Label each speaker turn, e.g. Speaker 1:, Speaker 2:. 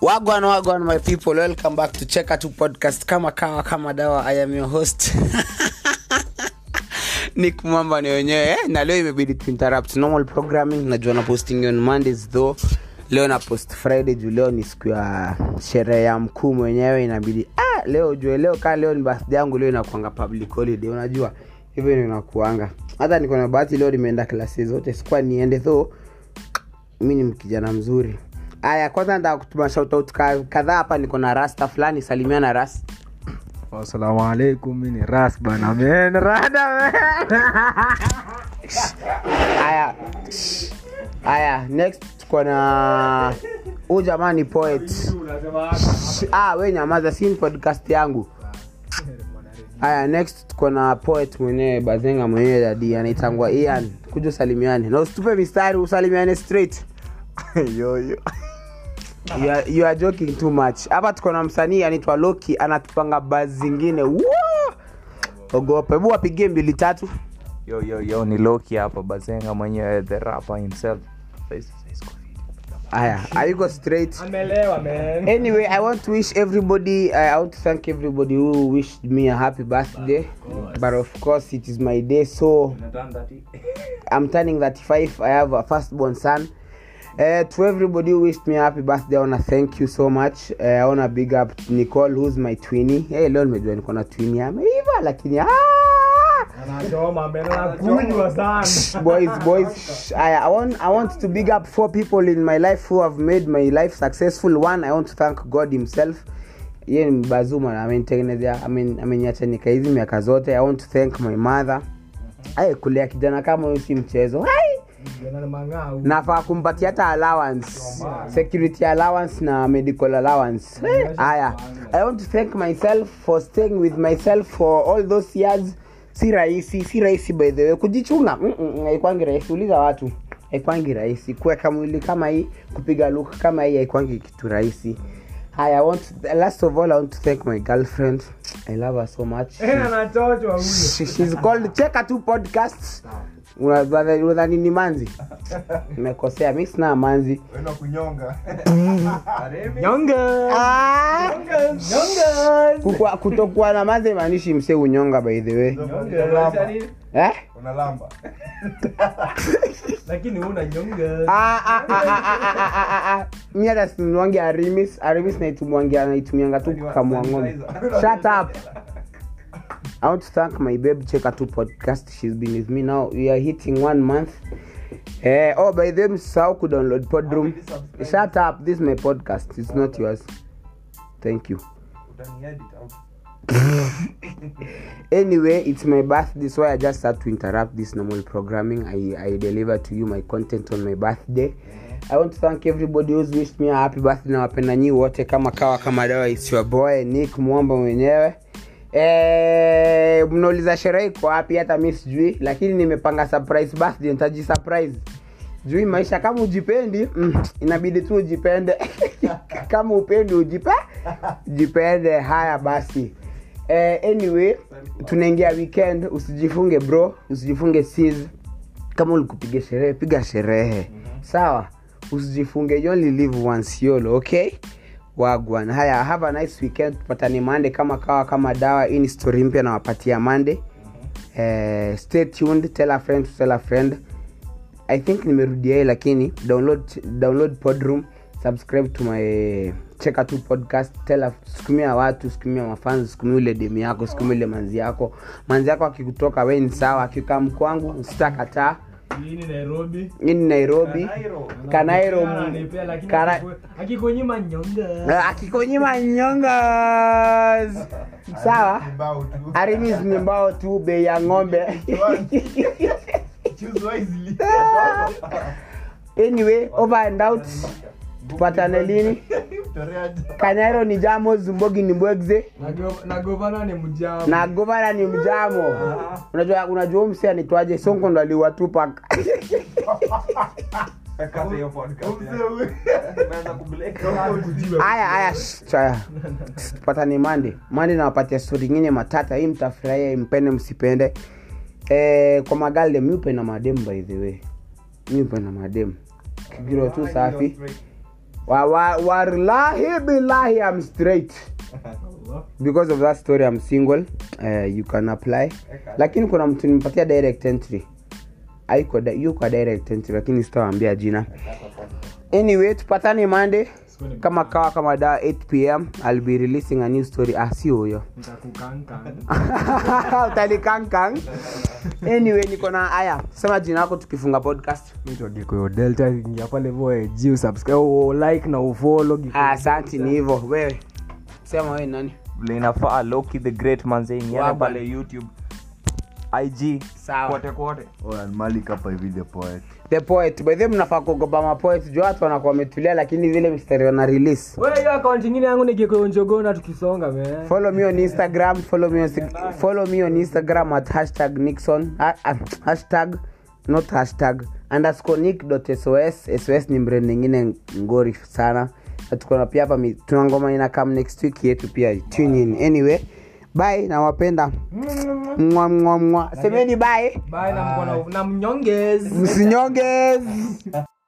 Speaker 1: wagwan wagwan my people. Welcome back to cheka tu podcast. Kama kawa kama dawa i am your host. Nick mwamba ni wenyewe eh? na leo imebidi to interrupt. Normal programming najua na posting on mondays though. Leo na post friday juu leo ni siku ya sherehe ya mkuu mwenyewe. Inabidi ah, leo jue leo kaa leo ni birthday yangu leo inakuanga public holiday. Unajua hivyo ndio inakuanga. Hata niko na bahati leo nimeenda klasi zote. Sikuwa niende though. Mi ni mkijana mzuri aya kwanza nataka kutuma shoutout kadhaa hapa niko na rasta fulani salimia na ras.
Speaker 2: Assalamu alaikum, mi ni Ras bana men rada
Speaker 1: aya aya next tuko na huu jamaa ni poet. Ah, nyamaza si ni podcast yangu. Aya next tuko na poet mwenyewe bazenga mwenyewe dadi anaitangwa ian. Kuja usalimiane. Na usitupe mistari usalimiane straight
Speaker 2: yo yo.
Speaker 1: you are, you are joking too much. Hapa tuko na msanii anaitwa loki anatupanga baz zingine. Ogopa hebu wapigie mbili tatu.
Speaker 2: Yo yo yo ni Loki hapa Bazenga mwenyewe the rapper himself.
Speaker 1: aya ayuko straight?
Speaker 3: Amelewa man.
Speaker 1: Anyway i want to wish everybody uh, i want to thank everybody who wished me a happy birthday. But of course it is my day so i'm turning 35 i have a firstborn son uh, to everybody who wished me happy birthday i wanna thank you so much. Uh, i wanna big up nicole who's my twini hey, leo nimejua niko na twini ameiva lakini ah! boys boys I, I want i want to big up four people in my life who have made my life successful. One i want to thank god himself. Ye ni mbazuma amenitengenezea amen- ameniacha miaka zote. I want to thank my mother. Ay kulea kijana kama huyu si mchezo. Hai! Nafaa kumpatia hata allowance. Security allowance na medical allowance. Haya. I want to thank myself for staying with myself for all those years. Si rahisi si rahisi by the way. Kujichunga mm, mm, haikwangi rahisi. Uliza watu haikwangi rahisi. Kuweka mwili kama hii kupiga look kama hii haikwangi kitu rahisi. I want last of all i want to thank my girlfriend. I love her so much.
Speaker 3: Eh,
Speaker 1: She- she's called cheka 2 podcast unadhani ni manzi? Umekosea mi sina manzi. Ah. Kutokuwa na manzi maanishi mse unyonga by eh? mi hata sinuangi arimis arimis naitumianga tu kukamua ng'ombe. shut up. I want to thank my babe Cheka tu podcast. She's been with me now. We are hitting one month. Uh, oh, by them, way, could download Podroom. Shut up. This is my podcast. It's not yours. Thank you. anyway it's my birthday so i just had to interrupt this normal programming i, I deliver to you my content on my birthday i want to thank everybody who's wished me a happy birthday na wapenda nyi wote kama kawa kama dawa is your boy nick mwamba mwenyewe Eh, mnauliza sherehe iko wapi hata mi sijui lakini nimepanga surprise birthday nitaji surprise. Jui maisha kama ujipendi mm, inabidi tu ujipende. Kama upendi ujipe jipende. Haya basi. Eh, anyway tunaingia weekend usijifunge bro usijifunge sis. Kama ulikupiga sherehe piga sherehe. Sawa usijifunge only live once yolo okay wagwan haya have a nice weekend. Tupatane mande kama kawa kama dawa. Hii ni story mpya nawapatia mande eh, stay tuned. Tell a friend to tell a friend. I think nimerudia lakini download, download podroom. Subscribe to my cheka tu podcast. Tela sukumia watu sukumia mafanzi sukumia ule demu yako sukumia ule manzi yako. Manzi yako akikutoka we ni sawa. Akikaa mkwangu sitakataa
Speaker 3: hii ni nairobi?
Speaker 1: Hii ni nairobi kanairo.
Speaker 3: Nyonga.
Speaker 1: Akikonyima nyonga. Sawa. Arimis ni mbao tu bei ya ng'ombe. Anyway over and out. Tupatane lini kanairo ni jamo zumbogi ni mbwegze.
Speaker 3: Na govana ni
Speaker 1: na mjamo. Unajua unajua mse anitwaje sonko ndo aliwatupak haya haya tupatane mande mande nawapatia stori ingine matata. Hii mtafurahia mpende msipende. Eh, kwa magalde miupe na madem by the way. Miupe na madem kigiro tu safi wallahi billahi i'm straight. Because of that story i'm single. Uh, you can apply. Lakini kuna mtu nimpatia direct entry. Aiko yuko direct entry lakini sitawaambia jina. Anyway tupatane monday kama kawa kama da 8 pm i'll be releasing a new story. Ah sio huyo. Anyway niko na aya. Sema jina yako tukifunga podcast.
Speaker 2: Delta ingia pale vo g usubscribe like na Gikuyu.
Speaker 1: Ah, ni hivyo. Wewe sema wewe nani?
Speaker 4: Vile loki the great manze ingiana pale youtube ig kote kote.
Speaker 5: Oh, Malik hapa hivi the poet.
Speaker 1: the poet. By the mnafaa kuogopa mapoet juu watu wanakuwa wametulia lakini vile mstari wana release.
Speaker 3: We hiyo akaunti ingine yangu ni Gikuyu njogona tukisonga me
Speaker 1: follow me on instagram follow me on, follow me on instagram at hashtag nixon ha, hashtag not hashtag underscore nick dot sos sos ni mbrand nyingine ngori sana. Na pia hapa mi- tuna ngoma ina come next week yetu pia. Tune in. Anyway bye nawapenda. Mwa mwa mwa semeni
Speaker 3: bae.
Speaker 1: Msinyongezi